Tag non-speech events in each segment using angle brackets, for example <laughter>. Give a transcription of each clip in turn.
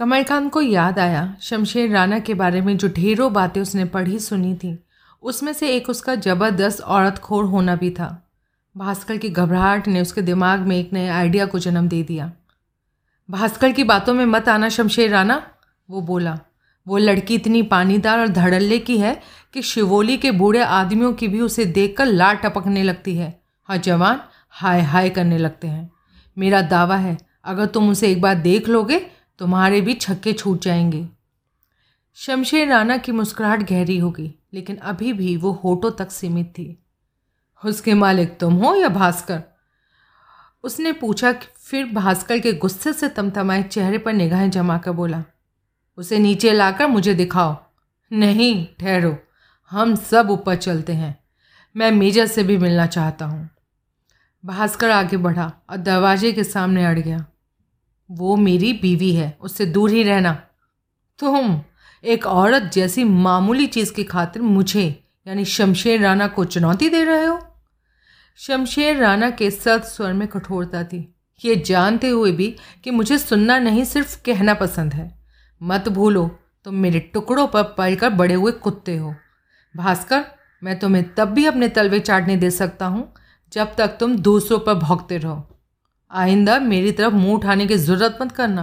कमलकांत को याद आया, शमशेर राणा के बारे में जो ढेरों बातें उसने पढ़ी सुनी थी, उसमें से एक उसका ज़बरदस्त औरत खोर होना भी था। भास्कर की घबराहट ने उसके दिमाग में एक नए आइडिया को जन्म दे दिया। भास्कर की बातों में मत आना, शमशेर राणा, वो बोला। वो लड़की इतनी पानीदार और धड़ल्ले की है कि शिवोली के बूढ़े आदमियों की भी उसे देखकर लार टपकने लगती है। हाँ जवान, हाय हाय करने लगते हैं। मेरा दावा है, अगर तुम उसे एक बार देख लोगे तुम्हारे भी छक्के छूट जाएँगे। शमशेर राणा की मुस्कुराहट गहरी होगी लेकिन अभी भी वो होठों तक सीमित थी। उसके मालिक तुम हो या भास्कर? उसने पूछा कि फिर भास्कर के गुस्से से तमतमाए चेहरे पर निगाहें जमा कर बोला, उसे नीचे लाकर मुझे दिखाओ। नहीं, ठहरो। हम सब ऊपर चलते हैं। मैं मेजर से भी मिलना चाहता हूँ। भास्कर आगे बढ़ा और दरवाजे के सामने अड़ गया। वो मेरी बीवी है, उससे दूर ही रहना। तुम एक औरत जैसी मामूली चीज़ की खातिर मुझे, यानी शमशेर राणा को चुनौती दे रहे हो? शमशेर राणा के सत स्वर में कठोरता थी। ये जानते हुए भी कि मुझे सुनना नहीं सिर्फ़ कहना पसंद है। मत भूलो, तुम मेरे टुकड़ों पर पलकर बड़े हुए कुत्ते हो। भास्कर, मैं तुम्हें तब भी अपने तलवे चाटने दे सकता हूँ, जब तक तुम दूसरों पर भोगते रहो। आइंदा, मेरी तरफ़ मुँह उठाने की ज़रूरत मत करना।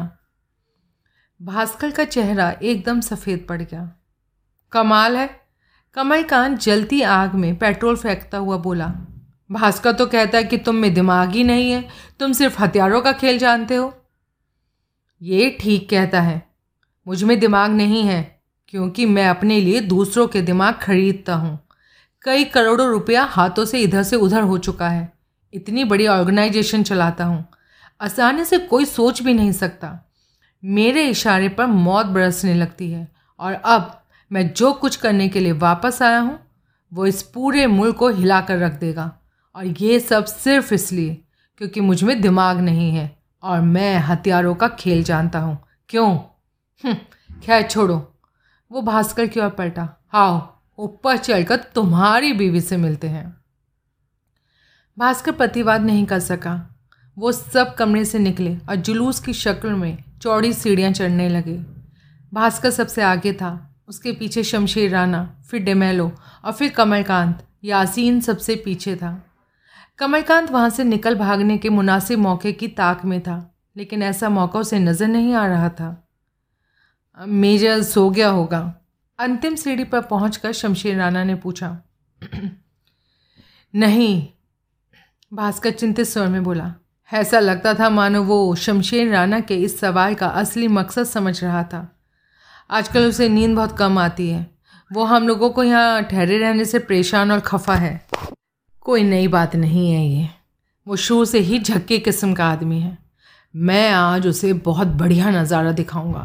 भास्कर का चेहरा एकदम सफ़ेद पड़ गया। कमाल है। कमलकांत जलती आग में पेट्रोल फेंकता हुआ बोला, भास्कर तो कहता है कि तुम में दिमाग ही नहीं है, तुम सिर्फ़ हथियारों का खेल जानते हो। ये ठीक कहता है, मुझमें दिमाग नहीं है, क्योंकि मैं अपने लिए दूसरों के दिमाग खरीदता हूँ। कई करोड़ों रुपया हाथों से इधर से उधर हो चुका है। इतनी बड़ी ऑर्गेनाइजेशन चलाता हूँ। आसानी से कोई सोच भी नहीं सकता। मेरे इशारे पर मौत बरसने लगती है और अब मैं जो कुछ करने के लिए वापस आया हूँ वो इस पूरे मुल्क को हिला कर रख देगा। और ये सब सिर्फ़ इसलिए क्योंकि मुझमें दिमाग नहीं है और मैं हथियारों का खेल जानता हूँ। क्यों? हम्म, खैर छोड़ो। वो भास्कर की ओर पलटा। आओ ऊपर चलकर तुम्हारी बीवी से मिलते हैं। भास्कर प्रतिवाद नहीं कर सका। वो सब कमरे से निकले और जुलूस की शक्ल में चौड़ी सीढ़ियाँ चढ़ने लगे। भास्कर सबसे आगे था। उसके पीछे शमशेर राणा, फिर डेमेलो और फिर कमलकांत। यासीन सबसे पीछे था। कमलकांत वहाँ से निकल भागने के मुनासिब मौके की ताक में था, लेकिन ऐसा मौका उसे नज़र नहीं आ रहा था। मेजर सो गया होगा। अंतिम सीढ़ी पर पहुंचकर शमशेर राणा ने पूछा, <clears throat> नहीं भास्कर चिंतित स्वर में बोला, ऐसा लगता था मानो वो शमशेर राणा के इस सवाल का असली मकसद समझ रहा था। आजकल उसे नींद बहुत कम आती है। वो हम लोगों को यहाँ ठहरे रहने से परेशान और खफा है। कोई नई बात नहीं है ये। वो शुरू से ही झक्के किस्म का आदमी है। मैं आज उसे बहुत बढ़िया नज़ारा दिखाऊँगा।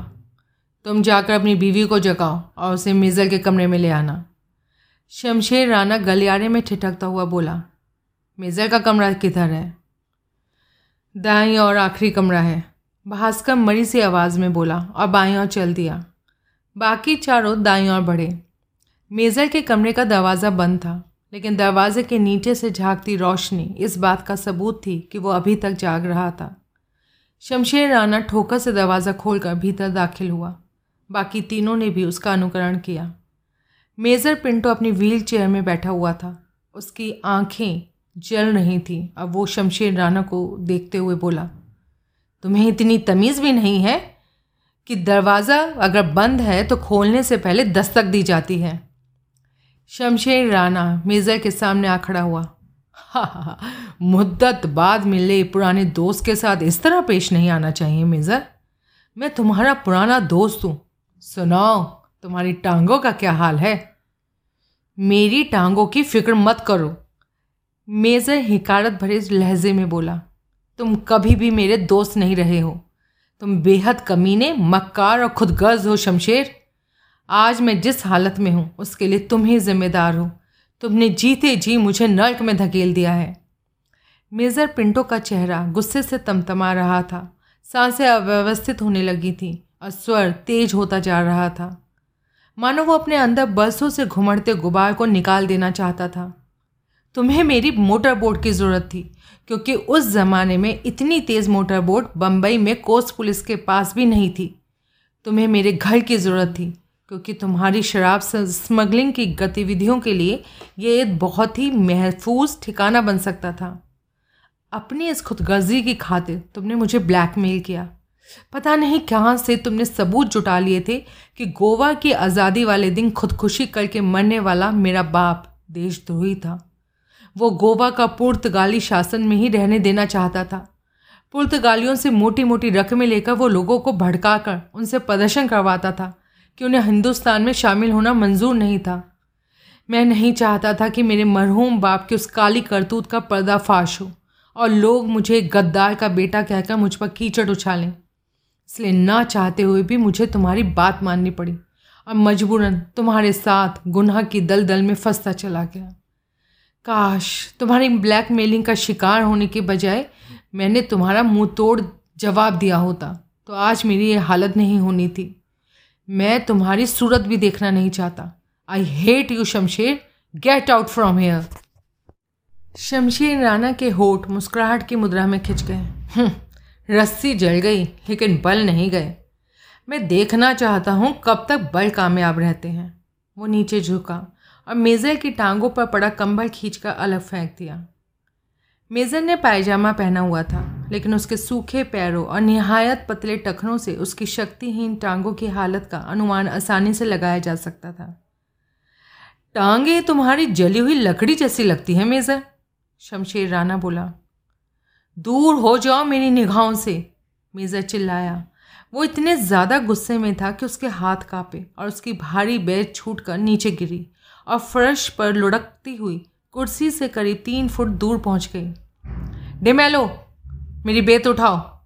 तुम जाकर अपनी बीवी को जगाओ और उसे मेज़र के कमरे में ले आना। शमशेर राना गलियारे में ठिठकता हुआ बोला मेज़र का कमरा किधर है? दाई और आखिरी कमरा है। भास्कर मरी सी आवाज़ में बोला और बाई और चल दिया। बाकी चारों दाई और बढ़े। मेज़र के कमरे का दरवाज़ा बंद था, लेकिन दरवाजे के नीचे से झांकती रोशनी इस बात का सबूत थी कि वो अभी तक जाग रहा था। शमशेर राना ठोकर से दरवाज़ा खोलकर भीतर दाखिल हुआ। बाकी तीनों ने भी उसका अनुकरण किया। मेजर पिंटो अपनी व्हील चेयर में बैठा हुआ था। उसकी आँखें जल रही थी। अब वो शमशेर राना को देखते हुए बोला, तुम्हें इतनी तमीज़ भी नहीं है कि दरवाज़ा अगर बंद है तो खोलने से पहले दस्तक दी जाती है? शमशेर राना मेज़र के सामने आ खड़ा हुआ, हा हा मुद्दत बाद मिले पुराने दोस्त के साथ इस तरह पेश नहीं आना चाहिए मेज़र मैं तुम्हारा पुराना दोस्त हूँ। सुनाओ, तुम्हारी टांगों का क्या हाल है? मेरी टांगों की फ़िक्र मत करो। मेजर हिकारत भरे लहजे में बोला, तुम कभी भी मेरे दोस्त नहीं रहे हो। तुम बेहद कमीने, मक्कार और खुदगर्ज हो, शमशेर। आज मैं जिस हालत में हूँ, उसके लिए तुम ही जिम्मेदार हो। तुमने जीते जी मुझे नर्क में धकेल दिया है। मेजर पिंटो का चेहरा गुस्से से तमतमा रहा था। साँसें अव्यवस्थित होने लगी थी और स्वर तेज होता जा रहा था। मानो वो अपने अंदर बरसों से घुमड़ते गुबार को निकाल देना चाहता था। तुम्हें मेरी मोटर बोट की ज़रूरत थी, क्योंकि उस ज़माने में इतनी तेज़ मोटर बोट बम्बई में कोस्ट पुलिस के पास भी नहीं थी। तुम्हें मेरे घर की ज़रूरत थी, क्योंकि तुम्हारी शराब स्मगलिंग की गतिविधियों के लिए ये एक बहुत ही महफूज ठिकाना बन सकता था। अपनी इस खुदगर्जी की खातिर तुमने मुझे ब्लैकमेल किया। पता नहीं कहाँ से तुमने सबूत जुटा लिए थे कि गोवा की आज़ादी वाले दिन खुदकुशी करके मरने वाला मेरा बाप देशद्रोही था। वो गोवा का पुर्तगाली शासन में ही रहने देना चाहता था। पुर्तगालियों से मोटी मोटी रकमें लेकर वो लोगों को भड़काकर उनसे प्रदर्शन करवाता था कि उन्हें हिंदुस्तान में शामिल होना मंजूर नहीं था। मैं नहीं चाहता था कि मेरे मरहूम बाप के उस काली करतूत का पर्दाफाश हो और लोग मुझे गद्दार का बेटा कहकर मुझ पर कीचड़ उछालें। इसलिए ना चाहते हुए भी मुझे तुम्हारी बात माननी पड़ी और मजबूरन तुम्हारे साथ गुनाह की दल दल में फंसता चला गया। काश तुम्हारी ब्लैकमेलिंग का शिकार होने के बजाय मैंने तुम्हारा मुँह तोड़ जवाब दिया होता तो आज मेरी ये हालत नहीं होनी थी। मैं तुम्हारी सूरत भी देखना नहीं चाहता। I hate you Shamsher. Get out from here Shamsher Rana के होठ मुस्कुराहट की मुद्रा में खिंच गए। हम्म, रस्सी जल गई लेकिन बल नहीं गए। मैं देखना चाहता हूँ कब तक बल कामयाब रहते हैं। वो नीचे झुका। और मेज़र की टांगों पर पड़ा कंबल खींचकर अलग फेंक दिया। मेज़र ने पायजामा पहना हुआ था, लेकिन उसके सूखे पैरों और निहायत पतले टखनों से उसकी शक्तिहीन टांगों की हालत का अनुमान आसानी से लगाया जा सकता था। टांगे तुम्हारी जली हुई लकड़ी जैसी लगती है, मेज़र, शमशेर राना बोला। दूर हो जाओ मेरी निगाहों से, मेज़र चिल्लाया। वो इतने ज़्यादा गुस्से में था कि उसके हाथ कांपे और उसकी भारी बैग छूट कर नीचे गिरी। और फर्श पर लुढ़कती हुई कुर्सी से करीब तीन फुट दूर पहुँच गई। डिमेलो, मेरी बेत उठाओ।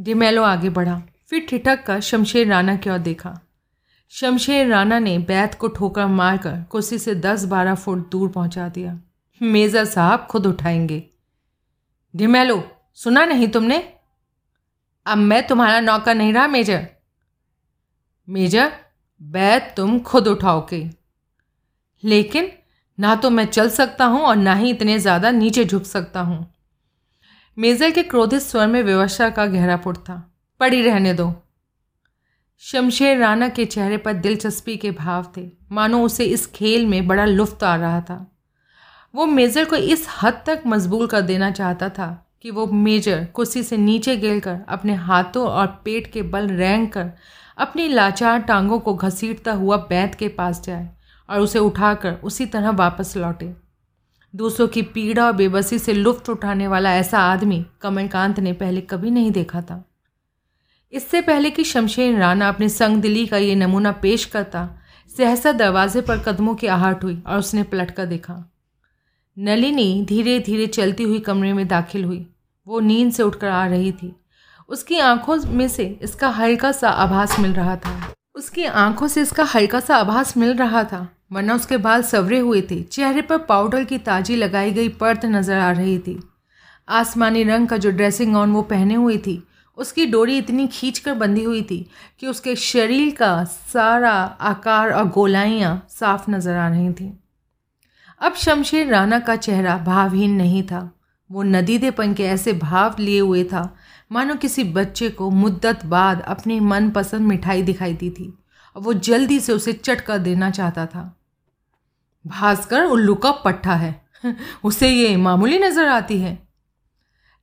डिमेलो आगे बढ़ा, फिर ठिठक कर शमशेर राणा की ओर देखा। शमशेर राणा ने बैत को ठोकर मारकर कुर्सी से दस बारह फुट दूर पहुँचा दिया। मेज़र साहब खुद उठाएँगे। डिमेलो, सुना नहीं तुमने? अब मैं तुम्हारा नौकर नहीं रहा, मेजर। मेजर, बैत तुम खुद उठाओगे। लेकिन ना तो मैं चल सकता हूँ और ना ही इतने ज़्यादा नीचे झुक सकता हूँ। मेजर के क्रोधित स्वर में व्यवस्था का गहरा पुट था। पड़ी रहने दो। शमशेर राणा के चेहरे पर दिलचस्पी के भाव थे। मानो उसे इस खेल में बड़ा लुफ्त आ रहा था। वो मेजर को इस हद तक मजबूल कर देना चाहता था कि वो मेजर कुर्सी से नीचे गिर कर अपने हाथों और पेट के बल रेंग कर अपनी लाचार टांगों को घसीटता हुआ बैत के पास जाए। और उसे उठाकर उसी तरह वापस लौटे। दूसरों की पीड़ा और बेबसी से लुफ्त उठाने वाला ऐसा आदमी कमलकांत ने पहले कभी नहीं देखा था। इससे पहले कि शमशेर राणा अपने संग दिली का ये नमूना पेश करता, सहसा दरवाजे पर कदमों की आहट हुई और उसने पलट कर देखा। नलिनी धीरे धीरे चलती हुई कमरे में दाखिल हुई। वो नींद से उठकर आ रही थी। उसकी आँखों में से इसका हल्का सा आभास मिल रहा था। उसकी आँखों से इसका हल्का सा आभास मिल रहा था। वरना उसके बाल सवरे हुए थे। चेहरे पर पाउडर की ताजी लगाई गई परत नज़र आ रही थी। आसमानी रंग का जो ड्रेसिंग ऑन वो पहने हुई थी, उसकी डोरी इतनी खींच कर बंधी हुई थी कि उसके शरीर का सारा आकार और गोलाइयाँ साफ़ नज़र आ रही थीं। अब शमशेर राणा का चेहरा भावहीन नहीं था। वो नदीदेपन के ऐसे भाव लिए हुए था, मानो किसी बच्चे को मुद्दत बाद अपनी मनपसंद मिठाई दिखाई दी थी और वो जल्दी से उसे चट कर देना चाहता था। भास्कर उल्लू का पट्टा है। <laughs> उसे ये मामूली नज़र आती है।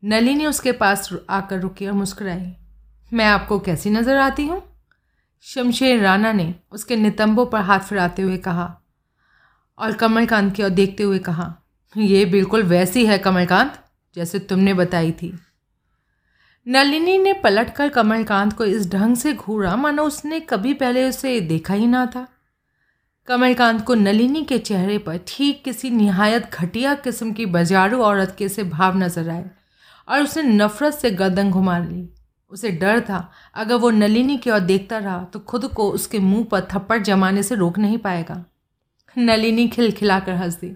नलिनी उसके पास आकर रुकी और मुस्कुराई। मैं आपको कैसी नज़र आती हूँ? शमशेर राणा ने उसके नितंबों पर हाथ फिराते हुए कहा। और कमलकांत की ओर देखते हुए कहा यह बिल्कुल वैसी है कमलकांत, जैसे तुमने बताई थी। नलिनी ने पलटकर कमलकांत को इस ढंग से घूरा मानो उसने कभी पहले उसे देखा ही ना था। कमलकांत को नलिनी के चेहरे पर ठीक किसी निहायत घटिया किस्म की बजारू औरत के से भाव नज़र आए और उसने नफरत से गर्दन घुमा ली। उसे डर था। अगर वो नलिनी की ओर देखता रहा तो खुद को उसके मुँह पर थप्पड़ जमाने से रोक नहीं पाएगा। नलिनी खिलखिलाकर हंस दी।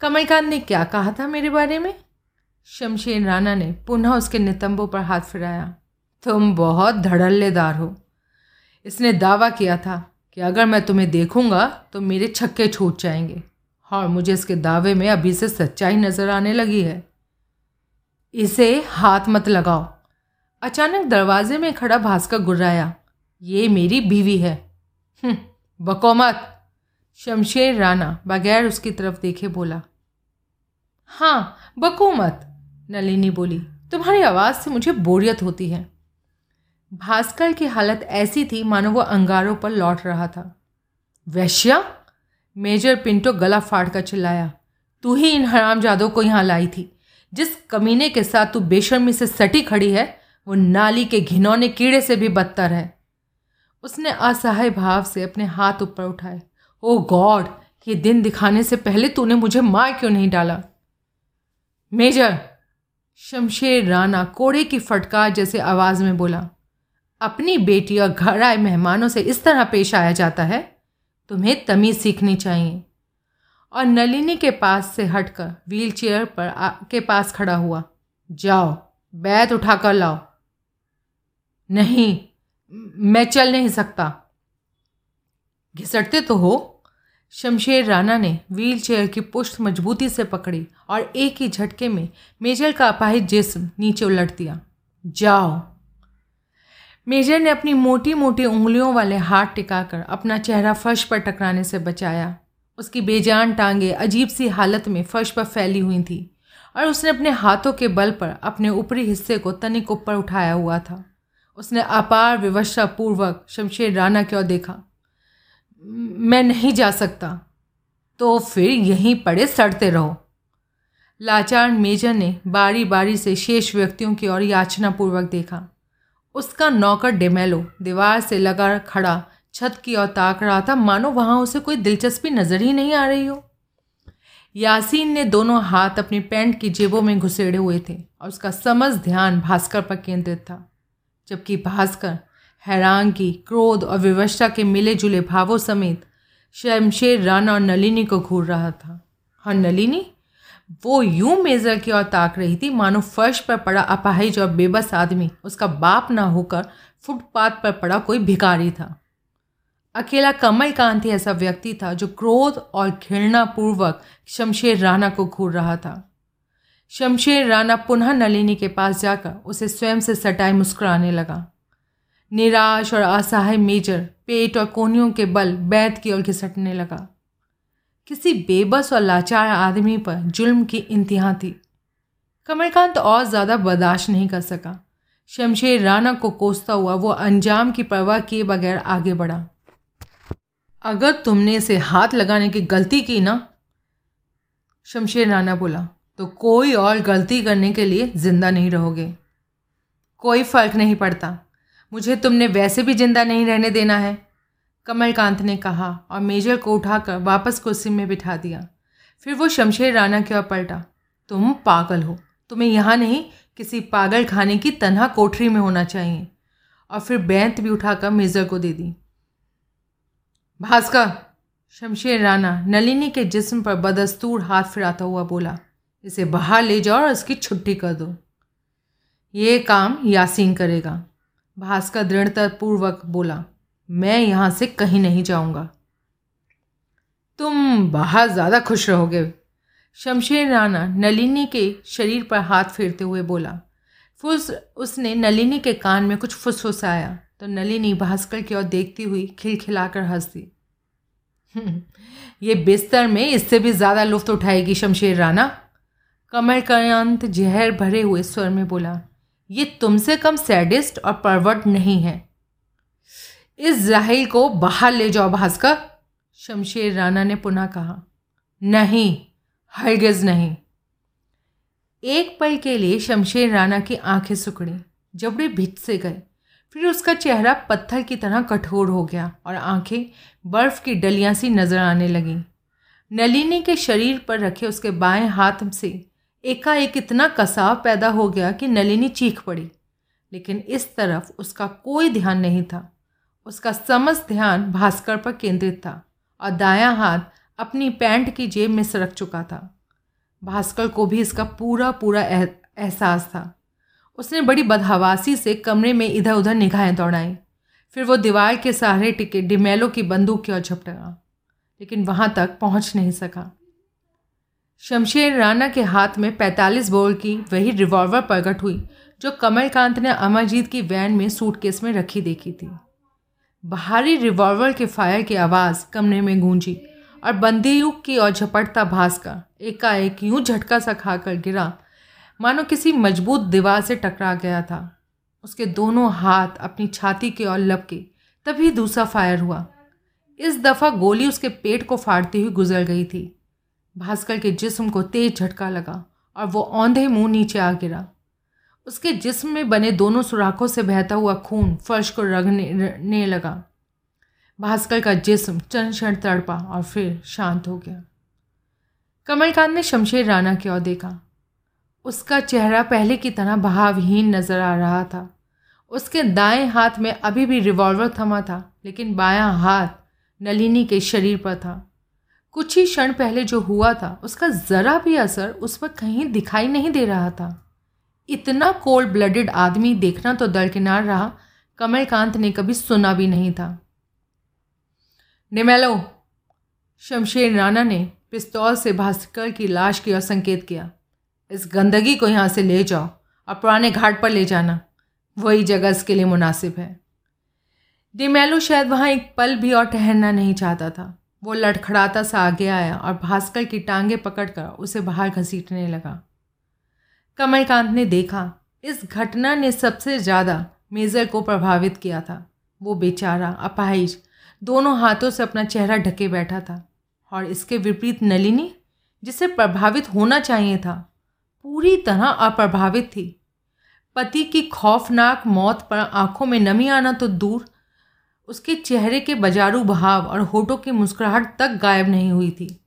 कमलकांत ने क्या कहा था मेरे बारे में? शमशेर राणा ने पुनः उसके नितंबों पर हाथ फिराया। तुम बहुत धड़ल्लेदार हो। इसने दावा किया था कि अगर मैं तुम्हें देखूँगा तो मेरे छक्के छूट जाएँगे। और मुझे इसके दावे में अभी से सच्चाई नज़र आने लगी है। इसे हाथ मत लगाओ। अचानक दरवाजे में खड़ा भास्कर गुर्राया, ये मेरी बीवी है। बकोमत शमशेर राणा बगैर उसकी तरफ़ देखे बोला हाँ बको मत, नलिनी बोली, तुम्हारी आवाज़ से मुझे बोरियत होती है। भास्कर की हालत ऐसी थी, मानो वो अंगारों पर लौट रहा था। वैश्या, मेजर पिंटो गला फाड़ कर चिल्लाया, तू ही इन हराम जादों को यहाँ लाई थी। जिस कमीने के साथ तू बेशर्मी से सटी खड़ी है, वो नाली के घिनौने कीड़े से भी बदतर है। उसने असहाय भाव से अपने हाथ ऊपर उठाए, ओ गॉड, ये दिन दिखाने से पहले तूने मुझे मार क्यों नहीं डाला? मेजर, शमशेर राणा कोड़े की फटकार जैसे आवाज़ में बोला अपनी बेटी और घर आए मेहमानों से इस तरह पेश आया जाता है तुम्हें तमीज़ सीखनी चाहिए। और नलिनी के पास से हटकर व्हील चेयर पर आ, के पास खड़ा हुआ जाओ बैत उठाकर लाओ। नहीं मैं चल नहीं सकता। घिसटते तो हो। शमशेर राणा ने व्हील चेयर की पुष्ट मजबूती से पकड़ी और एक ही झटके में मेजर का अपाहिज जिस्म नीचे उलट दिया जाओ। मेजर ने अपनी मोटी मोटी उंगलियों वाले हाथ टिकाकर अपना चेहरा फर्श पर टकराने से बचाया। उसकी बेजान टांगे अजीब सी हालत में फर्श पर फैली हुई थी और उसने अपने हाथों के बल पर अपने ऊपरी हिस्से को तनिक ऊपर उठाया हुआ था। उसने अपार विवशा पूर्वक शमशेर राणा की ओर देखा। मैं नहीं जा सकता। तो फिर यहीं पड़े सड़ते रहो। लाचार मेजर ने बारी बारी से शेष व्यक्तियों की ओर याचनापूर्वक देखा। उसका नौकर डेमेलो, दीवार से लगा खड़ा, छत की ओर ताक रहा था। मानो वहाँ उसे कोई दिलचस्पी नज़र ही नहीं आ रही हो। यासीन ने दोनों हाथ अपनी पैंट की जेबों में घुसेड़े हुए थे और उसका समझ ध्यान भास्कर पर केंद्रित था, जबकि भास्कर हैरानगी, क्रोध और विवशता के मिले जुले भावों समेत शमशेर राणा और नलिनी को घूर रहा था। और नलिनी? वो यूँ मेजर की ओर ताक रही थी, मानो फर्श पर पड़ा अपाहिज और बेबस आदमी, उसका बाप ना होकर फुटपाथ पर पड़ा कोई भिखारी था। अकेला कमल कांत ही ऐसा व्यक्ति था जो क्रोध और घृणा पूर्वक शमशेर राणा को घूर रहा था। शमशेर राणा पुनः नलिनी के पास जाकर उसे स्वयं से सटाई मुस्कुराने लगा। निराश और असहाय मेजर पेट और कोनियों के बल बैत की ओर घिसटने लगा। किसी बेबस और लाचार आदमी पर जुल्म की इंतहा थी। कमलकांत और ज़्यादा बर्दाश्त नहीं कर सका। शमशेर राणा को कोसता हुआ वो अंजाम की परवाह किए बगैर आगे बढ़ा। अगर तुमने इसे हाथ लगाने की गलती की ना? शमशेर राणा बोला तो कोई और गलती करने के लिए ज़िंदा नहीं रहोगे। कोई फ़र्क नहीं पड़ता। मुझे तुमने वैसे भी ज़िंदा नहीं रहने देना है। कमलकांत ने कहा और मेजर को उठाकर वापस कुर्सी में बिठा दिया। फिर वो शमशेर राणा की ओर पलटा। तुम पागल हो। तुम्हें यहाँ नहीं, किसी पागल खाने की तनहा कोठरी में होना चाहिए। और फिर बैंत भी उठाकर मेजर को दे दी। भास्कर, शमशेर राणा नलिनी के जिस्म पर बदस्तूर हाथ फिराता हुआ बोला, इसे बाहर ले जाओ और इसकी छुट्टी कर दो। ये काम यासीन करेगा। भास्कर दृढ़तापूर्वक बोला मैं यहाँ से कहीं नहीं जाऊँगा। तुम बाहर ज़्यादा खुश रहोगे। शमशेर राणा नलिनी के शरीर पर हाथ फेरते हुए बोला। फुस उसने नलिनी के कान में कुछ फुसफुसाया तो नलिनी भास्कर की ओर देखती हुई खिलखिलाकर हंस दी हम्म, ये बिस्तर में इससे भी ज़्यादा लुफ्त उठाएगी शमशेर राणा। कमलकांत जहर भरे हुए स्वर में बोला ये तुमसे कम सैडिस्ट और परवर्ट नहीं है। इस जाहिल को बाहर ले जाओ भास्कर। शमशेर राणा ने पुनः कहा, नहीं, हरगिज नहीं। एक पल के लिए शमशेर राणा की आँखें सुकड़ी जबड़े भिट से गए। फिर उसका चेहरा पत्थर की तरह कठोर हो गया और आँखें बर्फ़ की डलियाँ सी नज़र आने लगीं। नलिनी के शरीर पर रखे उसके बाएँ हाथ से एकाएक इतना कसाव पैदा हो गया कि नलिनी चीख पड़ी। लेकिन इस तरफ़ उसका कोई ध्यान नहीं था। उसका समस्त ध्यान भास्कर पर केंद्रित था और दायां हाथ अपनी पैंट की जेब में सरक चुका था। भास्कर को भी इसका पूरा पूरा एहसास था। उसने बड़ी बदहवासी से कमरे में इधर उधर निगाहें दौड़ाई। फिर वो दीवार के सहारे टिके डिमेलो की बंदूक की ओर झपटा, लेकिन वहाँ तक पहुँच नहीं सका। शमशेर राणा के हाथ में 45 बोर की वही रिवॉल्वर प्रकट हुई, जो कमलकांत ने अमरजीत की वैन में सूटकेस में रखी देखी थी। भारी रिवॉल्वर के फायर की आवाज़ कमरे में गूंजी और बंदूक की ओर झपटता भास्कर एकाएक यूँ झटका सा खाकर गिरा। मानो किसी मज़बूत दीवार से टकरा गया था। उसके दोनों हाथ अपनी छाती की ओर लपके तभी दूसरा फायर हुआ। इस दफ़ा गोली उसके पेट को फाड़ती हुई गुजर गई थी। भास्कर के जिस्म को तेज झटका लगा और वो औंधे मुँह नीचे आ गिरा। उसके जिस्म में बने दोनों सुराखों से बहता हुआ खून फर्श को रगने लगा। भास्कर का जिस्म चंद क्षण तड़पा और फिर शांत हो गया। कमलकांत ने शमशेर राणा की ओर देखा। उसका चेहरा पहले की तरह भावहीन नज़र आ रहा था। उसके दाएँ हाथ में अभी भी रिवॉल्वर थमा था, लेकिन बायां हाथ नलिनी के शरीर पर था। कुछ ही क्षण पहले जो हुआ था, उसका ज़रा भी असर उस पर कहीं दिखाई नहीं दे रहा था। इतना कोल्ड ब्लडेड आदमी देखना तो दरकिनार रहा, कमलकांत ने कभी सुना भी नहीं था। निमेलो, शमशेर राणा ने पिस्तौल से भास्कर की लाश की ओर संकेत किया। इस गंदगी को यहाँ से ले जाओ, और पुराने घाट पर ले जाना। वही जगह इसके लिए मुनासिब है। डिमेलो शायद वहाँ एक पल भी और ठहरना नहीं चाहता था। वो लड़खड़ाता सा आगे आया और भास्कर की टांगे पकड़कर उसे बाहर घसीटने लगा। कमलकांत ने देखा, इस घटना ने सबसे ज़्यादा मेजर को प्रभावित किया था। वो बेचारा, अपाहिज, दोनों हाथों से अपना चेहरा ढके बैठा था। और इसके विपरीत नलिनी, जिसे प्रभावित होना चाहिए था, पूरी तरह अप्रभावित थी। पति की खौफनाक मौत पर आँखों में नमी आना तो दूर, उसके चेहरे के बजारू भाव और होठों की मुस्कुराहट तक गायब नहीं हुई थी।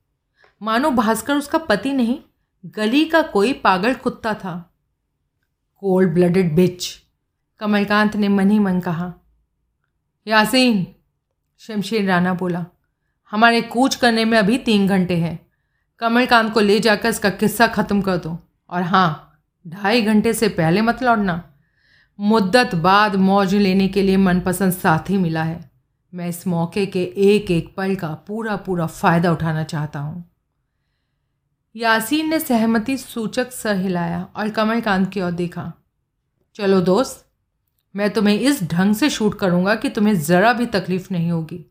मानो भास्कर उसका पति नहीं गली का कोई पागल कुत्ता था। कोल्ड ब्लडेड बिच, कमलकांत ने मन ही मन कहा। यासीन, शमशेर राणा बोला, हमारे कूच करने में अभी तीन घंटे हैं। कमलकांत को ले जाकर इसका किस्सा ख़त्म कर दो। और हाँ ढाई घंटे से पहले मत लौटना। मुद्दत बाद मौज लेने के लिए मनपसंद साथी मिला है। मैं इस मौके के एक एक पल का पूरा पूरा फ़ायदा उठाना चाहता हूँ। यासीन ने सहमति सूचक सर हिलाया और कमलकांत की ओर देखा। चलो दोस्त, मैं तुम्हें इस ढंग से शूट करूँगा कि तुम्हें ज़रा भी तकलीफ़ नहीं होगी।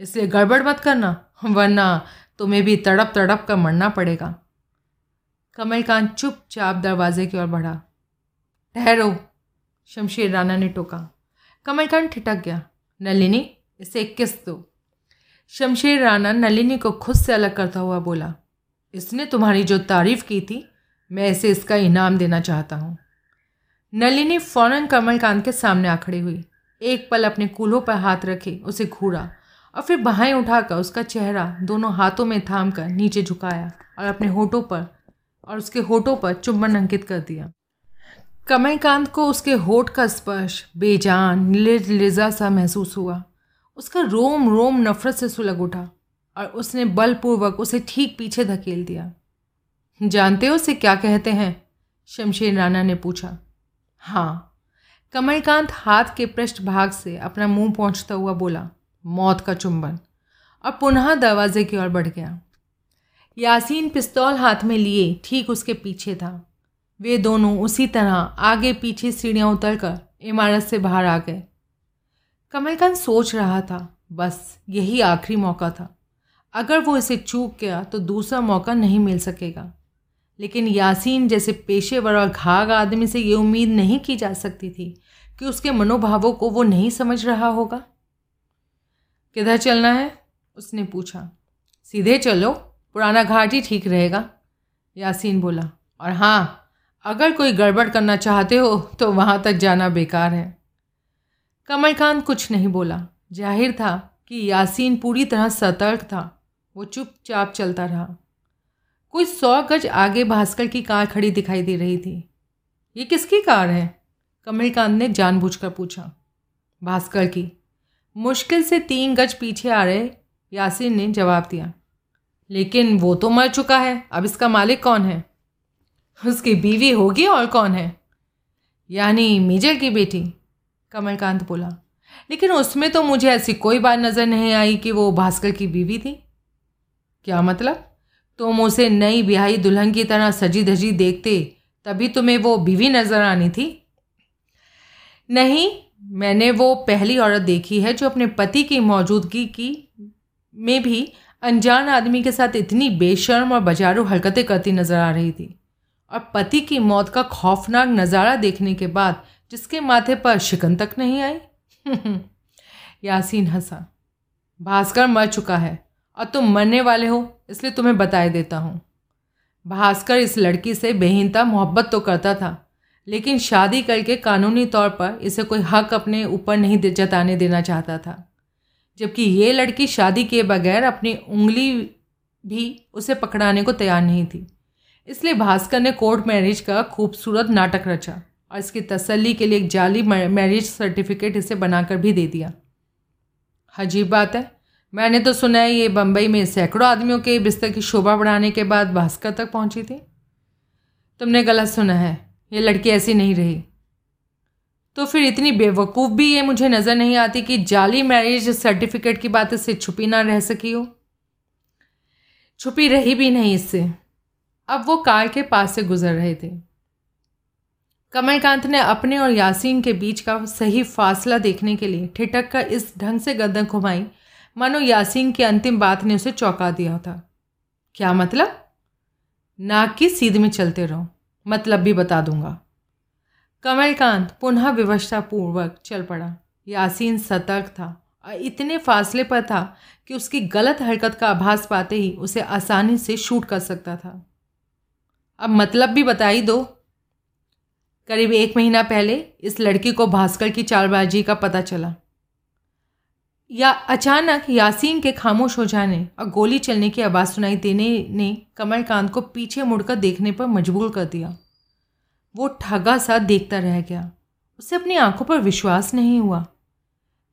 इसलिए गड़बड़ मत करना, वरना तुम्हें भी तड़प तड़प कर मरना पड़ेगा। कमलकांत चुपचाप दरवाजे की ओर बढ़ा। ठहरो, शमशेर राणा ने टोका। कमलकांत ठिटक गया। नलिनी, इसे किस दो? शमशेर राणा नलिनी को खुद से अलग करता हुआ बोला। इसने तुम्हारी जो तारीफ़ की थी, मैं इसे इसका इनाम देना चाहता हूँ। नलिनी फ़ौरन कमलकांत के सामने आ खड़ी हुई। एक पल अपने कूल्हों पर हाथ रखे, उसे घूरा और फिर बाहें उठाकर उसका चेहरा दोनों हाथों में थाम कर नीचे झुकाया और अपने होठों पर और उसके होठों पर चुम्बन अंकित कर दिया। कमलकांत को उसके होठ का स्पर्श बेजान निर्लिजा सा महसूस हुआ। उसका रोम रोम नफरत से सुलग उठा। और उसने बलपूर्वक उसे ठीक पीछे धकेल दिया। जानते हो उसे क्या कहते हैं? शमशेर राणा ने पूछा। हाँ। कमलकांत हाथ के पृष्ठभाग से अपना मुँह पहुँचता हुआ बोला, मौत का चुंबन। और पुनः दरवाजे की ओर बढ़ गया। यासीन पिस्तौल हाथ में लिए, ठीक उसके पीछे था। वे दोनों उसी तरह आगे पीछे सीढ़ियाँ उतर कर इमारत से बाहर आ गए। कमलकांत सोच रहा था, बस यही आखिरी मौका था। अगर वो इसे चूक गया तो दूसरा मौका नहीं मिल सकेगा। लेकिन यासीन जैसे पेशेवर और घाघ आदमी से ये उम्मीद नहीं की जा सकती थी कि उसके मनोभावों को वो नहीं समझ रहा होगा। किधर चलना है? उसने पूछा। सीधे चलो, पुराना घाट ही ठीक रहेगा, यासीन बोला। और हाँ अगर कोई गड़बड़ करना चाहते हो तो वहाँ तक जाना बेकार है। कमलकांत कुछ नहीं बोला। ज़ाहिर था कि यासीन पूरी तरह सतर्क था। वो चुपचाप चलता रहा। कोई सौ गज आगे भास्कर की कार खड़ी दिखाई दे रही थी। ये किसकी कार है? कमलकांत ने जानबूझकर पूछा। भास्कर की। मुश्किल से तीन गज पीछे आ रहे यासीन ने जवाब दिया। लेकिन वो तो मर चुका है। अब इसका मालिक कौन है? उसकी बीवी होगी और कौन है? यानी मेजर की बेटी, कमलकांत बोला। लेकिन उसमें तो मुझे ऐसी कोई बात नज़र नहीं आई कि वो भास्कर की बीवी थी। क्या मतलब? तुम उसे नई ब्याही दुल्हन की तरह सजी धजी देखते, तभी तुम्हें वो बीवी नज़र आनी थी। नहीं, मैंने वो पहली औरत देखी है जो अपने पति की मौजूदगी की, में भी अनजान आदमी के साथ इतनी बेशर्म और बजारू हरकतें करती नज़र आ रही थी। और पति की मौत का खौफनाक नज़ारा देखने के बाद जिसके माथे पर शिकन तक नहीं आई? <laughs> यासीन हंसा। भास्कर मर चुका है। और तुम मरने वाले हो, इसलिए तुम्हें बताए देता हूँ। भास्कर इस लड़की से बेहिनता मोहब्बत तो करता था, लेकिन शादी करके कानूनी तौर पर इसे कोई हक अपने ऊपर नहीं जताने देना चाहता था। जबकि ये लड़की शादी किए बगैर अपनी उंगली भी उसे पकड़ाने को तैयार नहीं थी। इसलिए भास्कर ने कोर्ट मैरिज का खूबसूरत नाटक रचा और इसकी तसल्ली के लिए एक जाली मैरिज सर्टिफिकेट इसे बनाकर भी दे दिया। अजीब बात है मैंने तो सुना है ये बम्बई में सैकड़ों आदमियों के बिस्तर की शोभा बढ़ाने के बाद भास्कर तक पहुँची थी। तुमने गलत सुना है, ये लड़की ऐसी नहीं रही। तो फिर इतनी बेवकूफ़ भी ये मुझे नज़र नहीं आती कि जाली मैरिज सर्टिफिकेट की बात इससे छुपी ना रह सकी हो। छुपी रही भी नहीं इससे। अब वो कार के पास से गुजर रहे थे। कमलकांत ने अपने और यासीन के बीच का सही फासला देखने के लिए ठिठक कर इस ढंग से गर्दन घुमाई मानो यासीन की अंतिम बात ने उसे चौंका दिया था। क्या मतलब? नाक की सीध में चलते रहो। मतलब भी बता दूँगा। कमलकांत पुनः विवशतापूर्वक चल पड़ा। यासीन सतर्क था और इतने फासले पर था कि उसकी गलत हरकत का आभास पाते ही उसे आसानी से शूट कर सकता था। अब मतलब भी बता ही दो। करीब एक महीना पहले इस लड़की को भास्कर की चालबाजी का पता चला। या अचानक यासीन के खामोश हो जाने और गोली चलने की आवाज़ सुनाई देने ने कमलकांत को पीछे मुड़कर देखने पर मजबूर कर दिया। वो ठगा सा देखता रह गया। उसे अपनी आँखों पर विश्वास नहीं हुआ।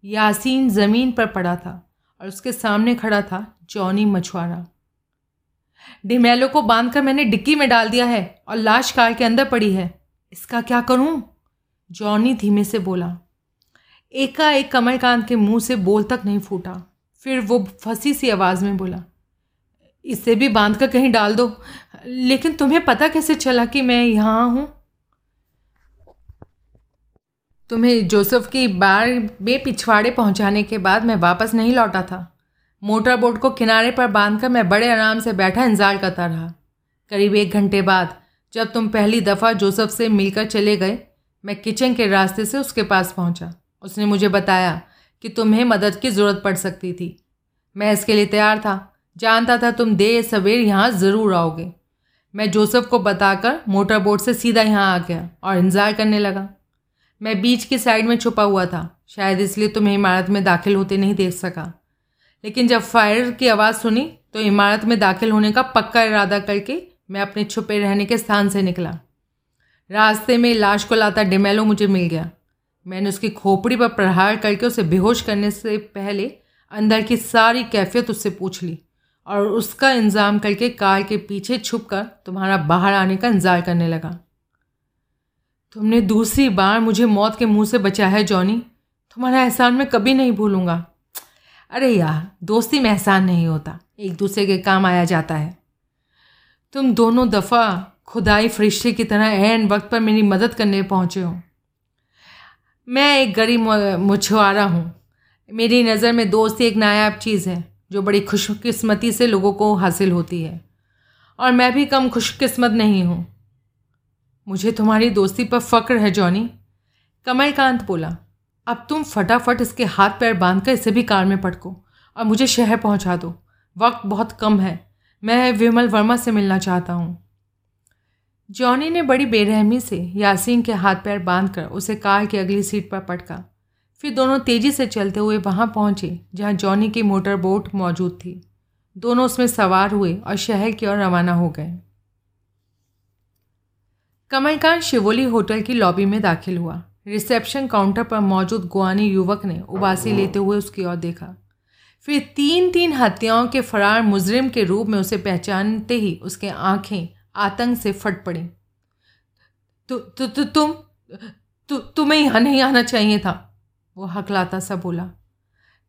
यासीन ज़मीन पर पड़ा था और उसके सामने खड़ा था जॉनी मछुआरा। डिमेलो को बांधकर मैंने डिक्की में डाल दिया है और लाश कार के अंदर पड़ी है। इसका क्या करूँ? जॉनी धीमे से बोला। एकाएक कमलकांत के मुँह से बोल तक नहीं फूटा। फिर वो फंसी सी आवाज़ में बोला, इसे भी बाँध कर कहीं डाल दो। लेकिन तुम्हें पता कैसे चला कि मैं यहाँ हूँ? तुम्हें जोसेफ की बार में पिछवाड़े पहुँचाने के बाद मैं वापस नहीं लौटा था। मोटर बोट को किनारे पर बांधकर मैं बड़े आराम से बैठा इंतज़ार करता रहा। करीब एक घंटे बाद, जब तुम पहली दफ़ा जोसेफ से मिलकर चले गए, मैं किचन के रास्ते से उसके पास पहुँचा। उसने मुझे बताया कि तुम्हें मदद की ज़रूरत पड़ सकती थी। मैं इसके लिए तैयार था। जानता था तुम देर सवेर यहाँ ज़रूर आओगे। मैं जोसेफ को बताकर मोटर बोट से सीधा यहाँ आ गया और इंतज़ार करने लगा। मैं बीच की साइड में छुपा हुआ था। शायद इसलिए तुम्हें इमारत में दाखिल होते नहीं देख सका। लेकिन जब फायर की आवाज़ सुनी तो इमारत में दाखिल होने का पक्का इरादा करके मैं अपने छुपे रहने के स्थान से निकला। रास्ते में लाश को लाता डिमेलो मुझे मिल गया। मैंने उसकी खोपड़ी पर प्रहार करके उसे बेहोश करने से पहले अंदर की सारी कैफियत उससे पूछ ली और उसका इंतज़ाम करके कार के पीछे छुप कर तुम्हारा बाहर आने का इंतज़ार करने लगा। तुमने दूसरी बार मुझे मौत के मुँह से बचाया है, जॉनी। तुम्हारा एहसान मैं कभी नहीं भूलूँगा। अरे यार, दोस्ती में एहसान नहीं होता। एक दूसरे के काम आया जाता है। तुम दोनों दफ़ा खुदाई फरिश्ते की तरह एन वक्त पर मेरी मदद करने पहुँचे हो। मैं एक गरीब मछुआरा हूँ। मेरी नज़र में दोस्ती एक नायाब चीज़ है, जो बड़ी खुशकिस्मती से लोगों को हासिल होती है। और मैं भी कम खुशकिस्मत नहीं हूँ। मुझे तुम्हारी दोस्ती पर फ़क्र है, जॉनी। कमलकांत बोला, अब तुम फटाफट इसके हाथ पैर बाँध कर इसे भी कार में पटको और मुझे शहर पहुँचा दो। वक्त बहुत कम है। मैं विमल वर्मा से मिलना चाहता हूँ। जॉनी ने बड़ी बेरहमी से यासीन के हाथ पैर बांधकर उसे कार की अगली सीट पर पटका। फिर दोनों तेज़ी से चलते हुए वहाँ पहुँचे, जहाँ जॉनी की मोटर बोट मौजूद थी। दोनों उसमें सवार हुए और शहर की ओर रवाना हो गए। कमलकांत शिवोली होटल की लॉबी में दाखिल हुआ। रिसेप्शन काउंटर पर मौजूद गुआनी युवक ने उबासी लेते हुए उसकी ओर देखा। फिर तीन तीन हत्याओं के फरार मुजरिम के रूप में उसे पहचानते ही उसके आँखें आतंक से फट पड़ी। तु, तु, तु, तुम तु, तुम्हें यहाँ नहीं आना चाहिए था वो हकलाता सा बोला।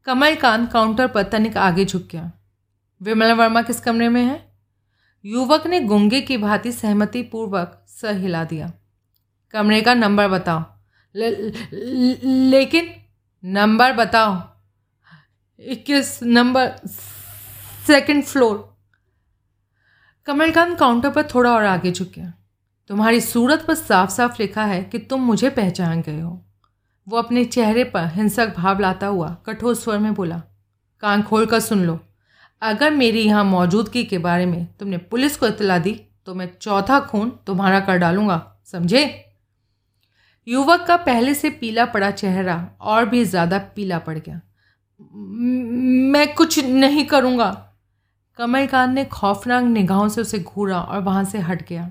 कमल कांत काउंटर पर तनिक आगे झुक गया। विमला वर्मा किस कमरे में है? युवक ने गुंगे की भांति सहमति पूर्वक सर हिला दिया। कमरे का नंबर बताओ। ले, ले, लेकिन नंबर बताओ। इक्कीस number second floor. Kamalkant counter पर थोड़ा और आगे झुके तुम्हारी सूरत पर साफ़ साफ़ लिखा है कि तुम मुझे पहचान गए हो। वो अपने चेहरे पर हिंसक भाव लाता हुआ कठोर स्वर में बोला, कान खोल कर सुन लो। अगर मेरी यहाँ मौजूदगी के बारे में तुमने पुलिस को इतला दी तो मैं चौथा खून तुम्हारा कर डालूँगा, समझे? युवक का पहले से पीला पड़ा चेहरा और भी ज़्यादा पीला पड़ गया। मैं कुछ नहीं करूँगा। कमलकांत ने खौफनाक निगाहों से उसे घूरा और वहाँ से हट गया।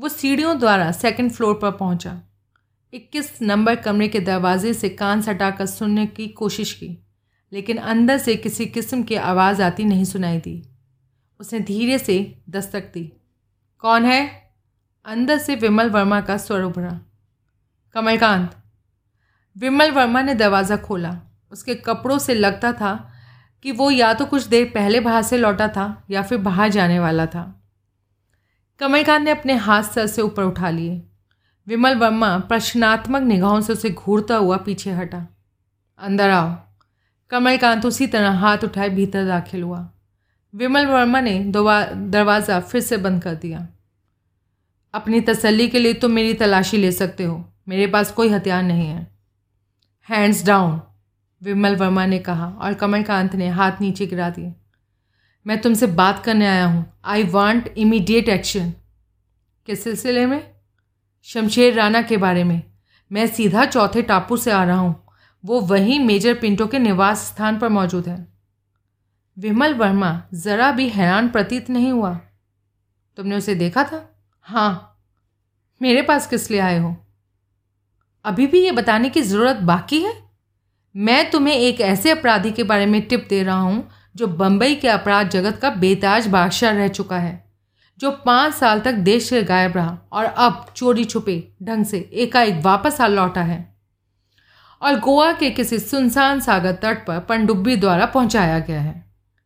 वो सीढ़ियों द्वारा सेकंड फ्लोर पर पहुँचा। इक्कीस नंबर कमरे के दरवाजे से कान सटाकर सुनने की कोशिश की, लेकिन अंदर से किसी किस्म की आवाज़ आती नहीं सुनाई दी। उसने धीरे से दस्तक दी। कौन है? अंदर से विमल वर्मा का स्वर उभरा। कमलकांत विमल वर्मा ने दरवाज़ा खोला। उसके कपड़ों से लगता था कि वो या तो कुछ देर पहले बाहर से लौटा था या फिर बाहर जाने वाला था। कमलकांत ने अपने हाथ सर से ऊपर उठा लिए। विमल वर्मा प्रश्नात्मक निगाहों से उसे घूरता हुआ पीछे हटा। अंदर आओ। कमलकांत उसी तरह हाथ उठाए भीतर दाखिल हुआ। विमल वर्मा ने दरवाज़ा फिर से बंद कर दिया। अपनी तसल्ली के लिए तुम मेरी तलाशी ले सकते हो। मेरे पास कोई हथियार नहीं है। हैंड्स डाउन विमल वर्मा ने कहा और कमलकांत ने हाथ नीचे गिरा दिए। मैं तुमसे बात करने आया हूँ। आई वॉन्ट इमीडिएट एक्शन किस सिलसिले में? शमशेर राणा के बारे में। मैं सीधा चौथे टापू से आ रहा हूँ। वो वहीं मेजर पिंटो के निवास स्थान पर मौजूद है। विमल वर्मा ज़रा भी हैरान प्रतीत नहीं हुआ। तुमने उसे देखा था? हाँ। मेरे पास किस लिए आए हो? अभी भी ये बताने की ज़रूरत बाकी है? मैं तुम्हें एक ऐसे अपराधी के बारे में टिप दे रहा हूँ, जो बम्बई के अपराध जगत का बेताज बादशाह रह चुका है, जो पाँच साल तक देश से गायब रहा और अब चोरी छुपे ढंग से एकाएक वापस आ लौटा है। और गोवा के किसी सुनसान सागर तट पर पनडुब्बी द्वारा पहुँचाया गया है।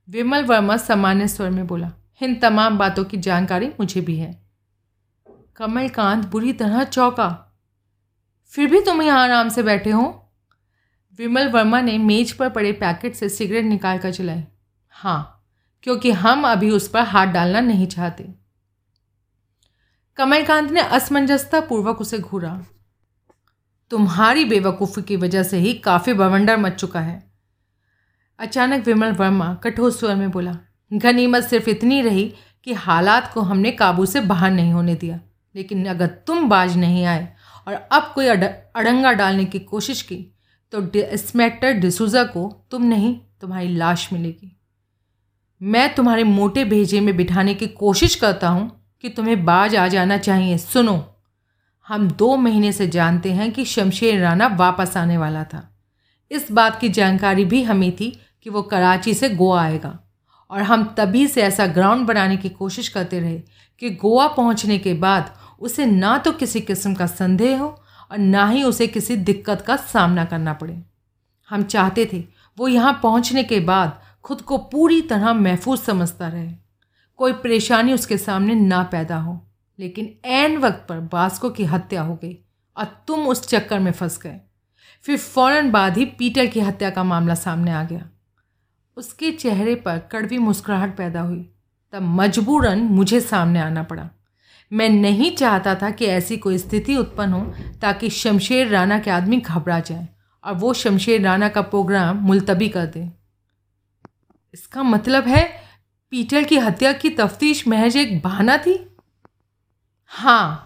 विमल वर्मा सामान्य स्वर में बोला, इन तमाम बातों की जानकारी मुझे भी है। कमलकांत बुरी तरह चौंका। फिर भी तुम यहाँ आराम से बैठे हो? विमल वर्मा ने मेज पर पड़े पैकेट से सिगरेट निकाल कर चलाई हाँ क्योंकि हम अभी उस पर हाथ डालना नहीं चाहते. कमलकांत ने असमंजसता पूर्वक उसे घूरा। तुम्हारी बेवकूफ़ी की वजह से ही काफ़ी बवंडर मच चुका है अचानक विमल वर्मा कठोर स्वर में बोला। गनीमत सिर्फ़ इतनी रही कि हालात को हमने काबू से बाहर नहीं होने दिया लेकिन अगर तुम बाज नहीं आए और अब कोई अड़, अड़ंगा डालने की कोशिश की तो इंस्पेक्टर डिसूजा को तुम नहीं, तुम्हारी लाश मिलेगी। मैं तुम्हारे मोटे भेजे में बिठाने की कोशिश करता हूँ कि तुम्हें बाज आ जाना चाहिए। सुनो, हम दो महीने से जानते हैं कि शमशेर राणा वापस आने वाला था। इस बात की जानकारी भी हमें थी कि वो कराची से गोवा आएगा। और हम तभी से ऐसा ग्राउंड बनाने की कोशिश करते रहे कि गोवा पहुँचने के बाद उसे ना तो किसी किस्म का संदेह हो और ना ही उसे किसी दिक्कत का सामना करना पड़े। हम चाहते थे वो यहाँ पहुँचने के बाद खुद को पूरी तरह महफूज समझता रहे। कोई परेशानी उसके सामने ना पैदा हो, लेकिन एन वक्त पर बास्को की हत्या हो गई और तुम उस चक्कर में फंस गए। फिर फ़ौरन बाद ही पीटर की हत्या का मामला सामने आ गया। उसके चेहरे पर कड़वी मुस्कुराहट पैदा हुई। तब मजबूरन मुझे सामने आना पड़ा। मैं नहीं चाहता था कि ऐसी कोई स्थिति उत्पन्न हो ताकि शमशेर राणा के आदमी घबरा जाए और वो शमशेर राणा का प्रोग्राम मुलतवी कर दें। इसका मतलब है पीटर की हत्या की तफ्तीश महज एक बहाना थी? हाँ